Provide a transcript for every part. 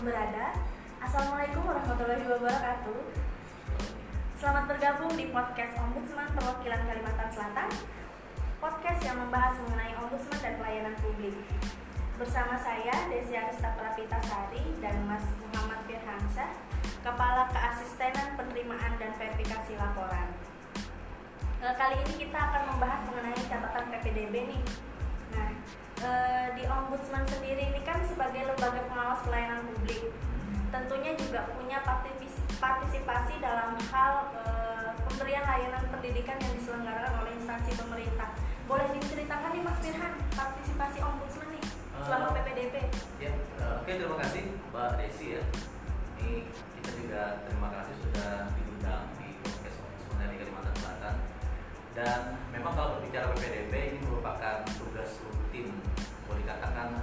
di mana pun berada. Assalamualaikum warahmatullahi wabarakatuh. Selamat bergabung di podcast Ombudsman Perwakilan Kalimantan Selatan. Podcast yang membahas mengenai Ombudsman dan pelayanan publik. Bersama saya Desi Arista Prapita Sari dan Mas Muhammad Firhansa, Kepala Keasistenan Penerimaan dan Verifikasi Laporan. Eh, kali ini kita akan membahas mengenai catatan PPDB nih. Nah, Eh, di ombudsman sendiri ini kan sebagai lembaga pengawas pelayanan publik. Tentunya juga punya partisipasi dalam hal e, pemberian layanan pendidikan yang diselenggarakan oleh instansi pemerintah. Boleh diceritakan nih Mas Firhan partisipasi ombudsman nih eh, selama uh, PPDP ya uh, oke okay, terima kasih Mbak Desi ya. Ini kita juga terima kasih sudah dan memang kalau berbicara PPDB ini merupakan tugas rutin boleh dikatakan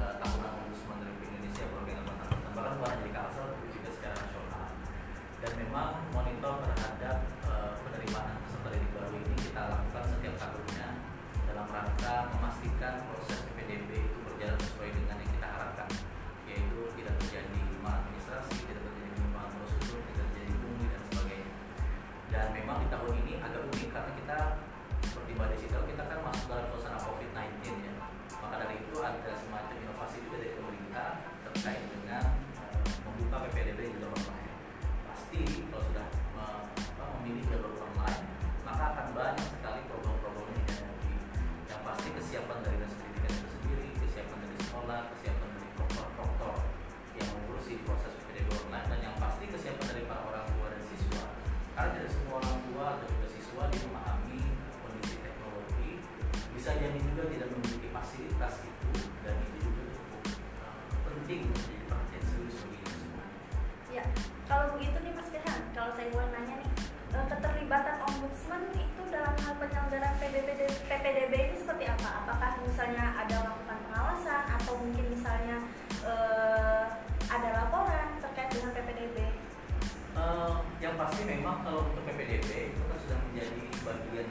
PDB itu seperti apa? Apakah misalnya ada melakukan pengawasan atau mungkin misalnya uh, ada laporan terkait dengan PPDB? Uh, eh, yang pasti memang kalau untuk PPDB itu kan sudah menjadi bagian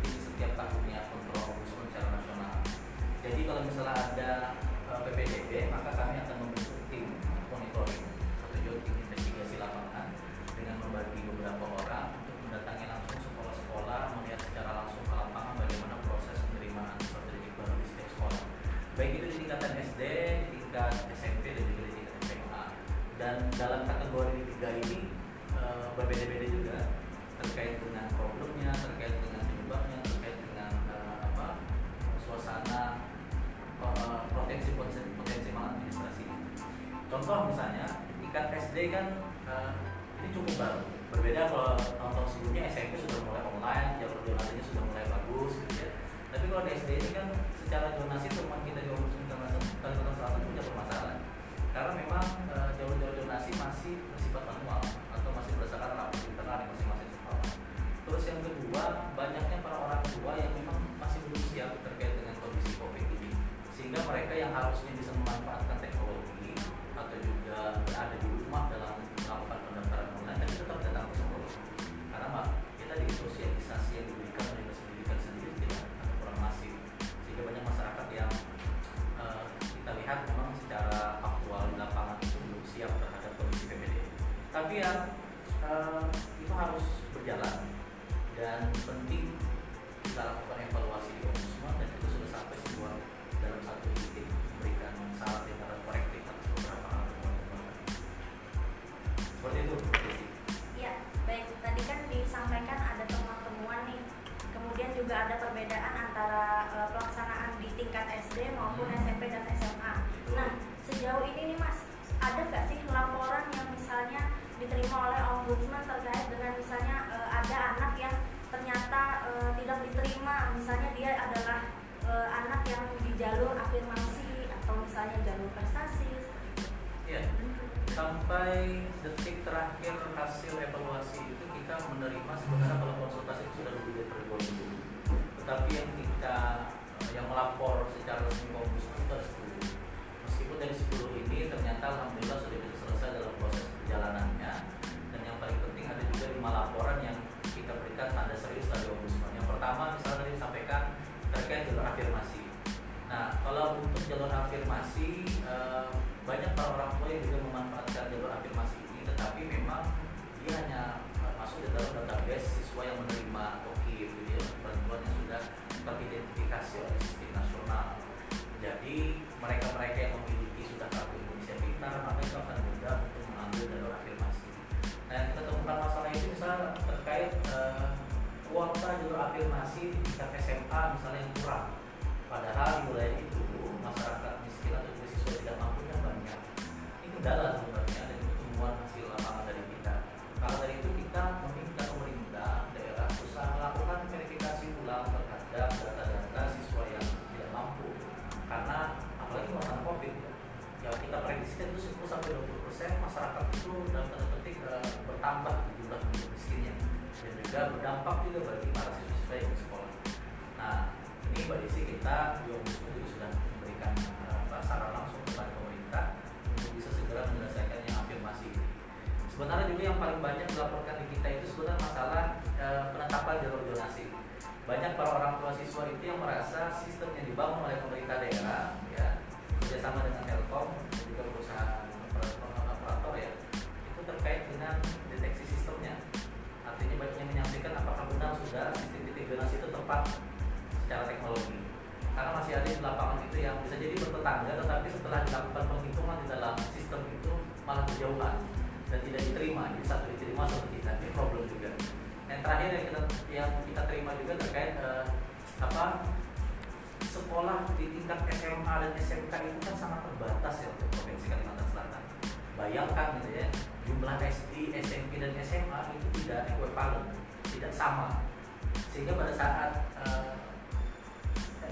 setiap tahunnya kontrol khusus secara nasional. Jadi kalau misalnya ada yang di jalur afirmasi atau misalnya jalur prestasi ya sampai detik terakhir hasil evaluasi itu kita menerima sebenarnya kalau konsultasi itu sudah lebih dari dua minggu. Tetapi yang kita eh, yang melapor secara resmi komus itu ada 10 meskipun dari 10 ini ternyata alhamdulillah sudah bisa selesai dalam proses perjalanan. jalur afirmasi eh, banyak para orang tua yang juga memanfaatkan jalur afirmasi ini tetapi memang kendala sebenarnya dan itu temuan hasil lapangan dari kita. Maka dari itu kita meminta pemerintah daerah usaha melakukan verifikasi ulang terhadap data-data siswa yang tidak mampu. Karena apalagi masa covid ya yang kita prediksikan itu 10 sampai 20 persen masyarakat itu dalam tanda petik eh, bertambah jumlah penduduk miskinnya. Dan juga berdampak juga bagi para siswa yang sekolah. Nah ini mbak Desi kita di Ombudsman Sebenarnya juga yang paling banyak dilaporkan di kita itu sebenarnya masalah uh, penetapan jalur donasi. Banyak para orang tua siswa itu yang merasa sistem yang dibangun oleh pemerintah daerah ya bekerjasama dengan Telkom dan juga perusahaan operator ya itu terkait dengan deteksi sistemnya. Artinya banyak yang menyampaikan apakah benar sudah sistem titik donasi itu tepat secara teknologi. Karena masih ada di lapangan itu yang bisa jadi bertetangga tetapi setelah dilakukan penghitungan di dalam sistem itu malah berjauhan dan tidak diterima jadi satu diterima satu tidak ini problem juga. Yang terakhir yang kita yang kita terima juga terkait eh, apa sekolah di tingkat SMA dan SMK itu kan sangat terbatas ya untuk provinsi Kalimantan Selatan. Bayangkan gitu ya jumlah SD, SMP dan SMA itu tidak equivalent, tidak sama. Sehingga pada saat uh,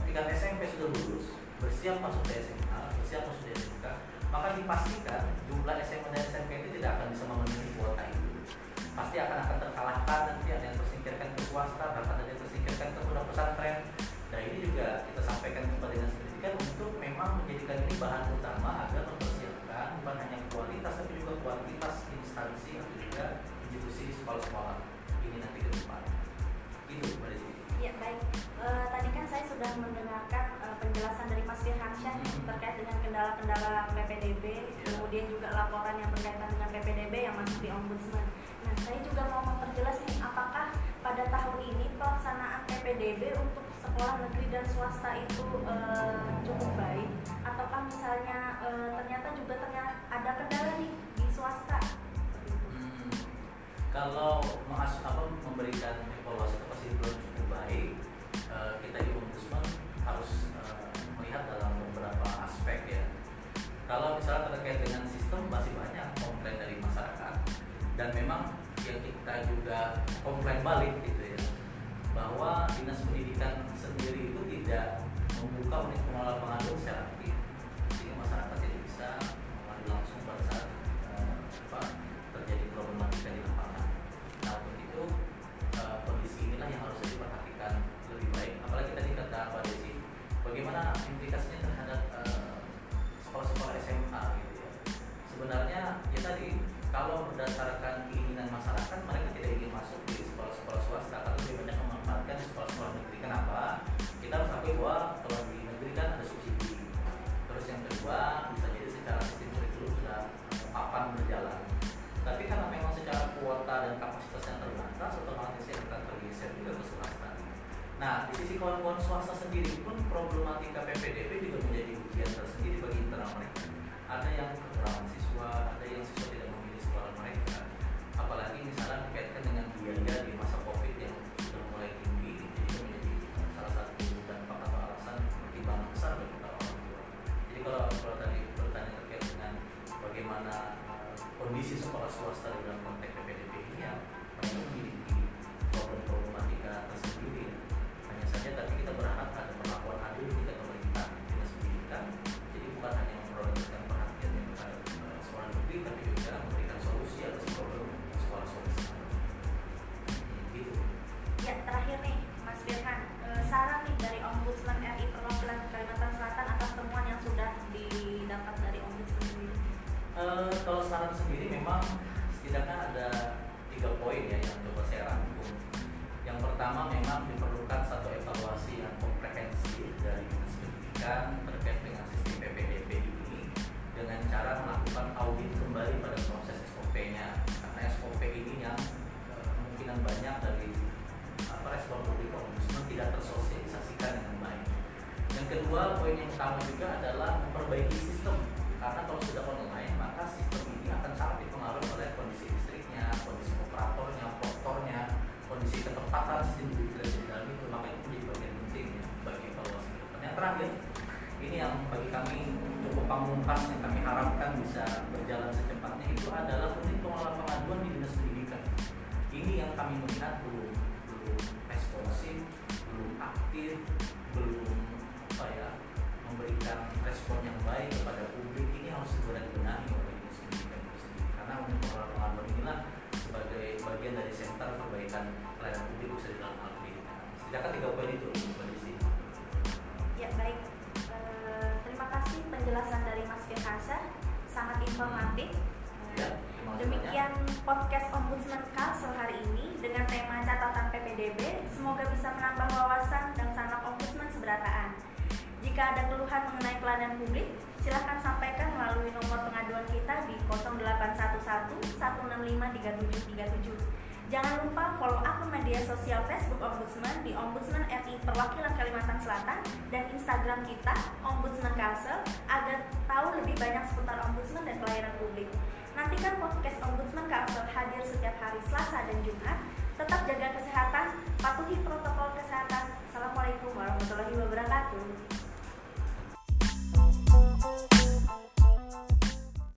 tingkat SMP sudah lulus bersiap masuk ke SMA, bersiap masuk ke SMK maka dipastikan jumlah SMA dan SMK itu tidak akan bisa memenuhi kuota itu. Pasti akan akan terkalahkan nanti ada yang tersingkirkan ke swasta bahkan ada yang tersingkirkan ke pondok pesantren. Nah ini juga kita sampaikan kepada dinas pendidikan untuk memang menjadikan ini bahan utama agar mempersiapkan bukan hanya kualitas tapi juga kualitas instansi PPDB untuk sekolah negeri dan swasta itu e, cukup baik, ataukah misalnya e, ternyata juga ternyata ada kendala nih di swasta? Hmm, kalau apa memberikan evaluasi pasti belum cukup baik Eh, kita di ombudsman harus melihat dalam beberapa aspek ya. Kalau misalnya terkait dengan sistem masih banyak komplain dari masyarakat. Dan memang yang kita juga komplain balik gitu ya bahwa dinas pendidikan sendiri itu tidak membuka unit pengelola pengaduan secara kuota dan kapasitas yang terbatas, otomatis yang akan tergeser juga ke swasta. Nah, di sisi kawan-kawan swasta sendiri pun problematika PPDB juga menjadi ujian tersendiri bagi internal mereka. Ada yang kekurangan siswa, ada yang siswa tidak memilih sekolah mereka. Apalagi misalnya dikaitkan dengan aktif, belum apa ya memberikan respon yang baik kepada publik ini harus segera dibenahi oleh pendidikan itu sendiri karena unit pengelola pengaduan inilah sebagai bagian dari center perbaikan pelayanan publik bisa dalam hal pendidikan. Setidaknya tiga poin itu Mbak Desi. Ya baik, Eh, terima kasih penjelasan dari Mas Firhasa, sangat informatif. Ya, Demikian podcast Ombudsman Kalsel hari ini dengan tema catatan PPDB. Semoga bisa menambah wawasan dan sanak Ombudsman seberataan. Jika ada keluhan mengenai pelayanan publik, silahkan sampaikan melalui nomor pengaduan kita di 0811 165 3737. Jangan lupa follow akun media sosial Facebook Ombudsman di Ombudsman RI Perwakilan Kalimantan Selatan dan Instagram kita Ombudsman Kalsel agar tahu lebih banyak seputar Ombudsman dan pelayanan publik. Nantikan podcast Ombudsman Kalsel hadir setiap hari Selasa dan Jumat. Tetap jaga kesehatan, patuhi protokol kesehatan. Assalamualaikum warahmatullahi wabarakatuh.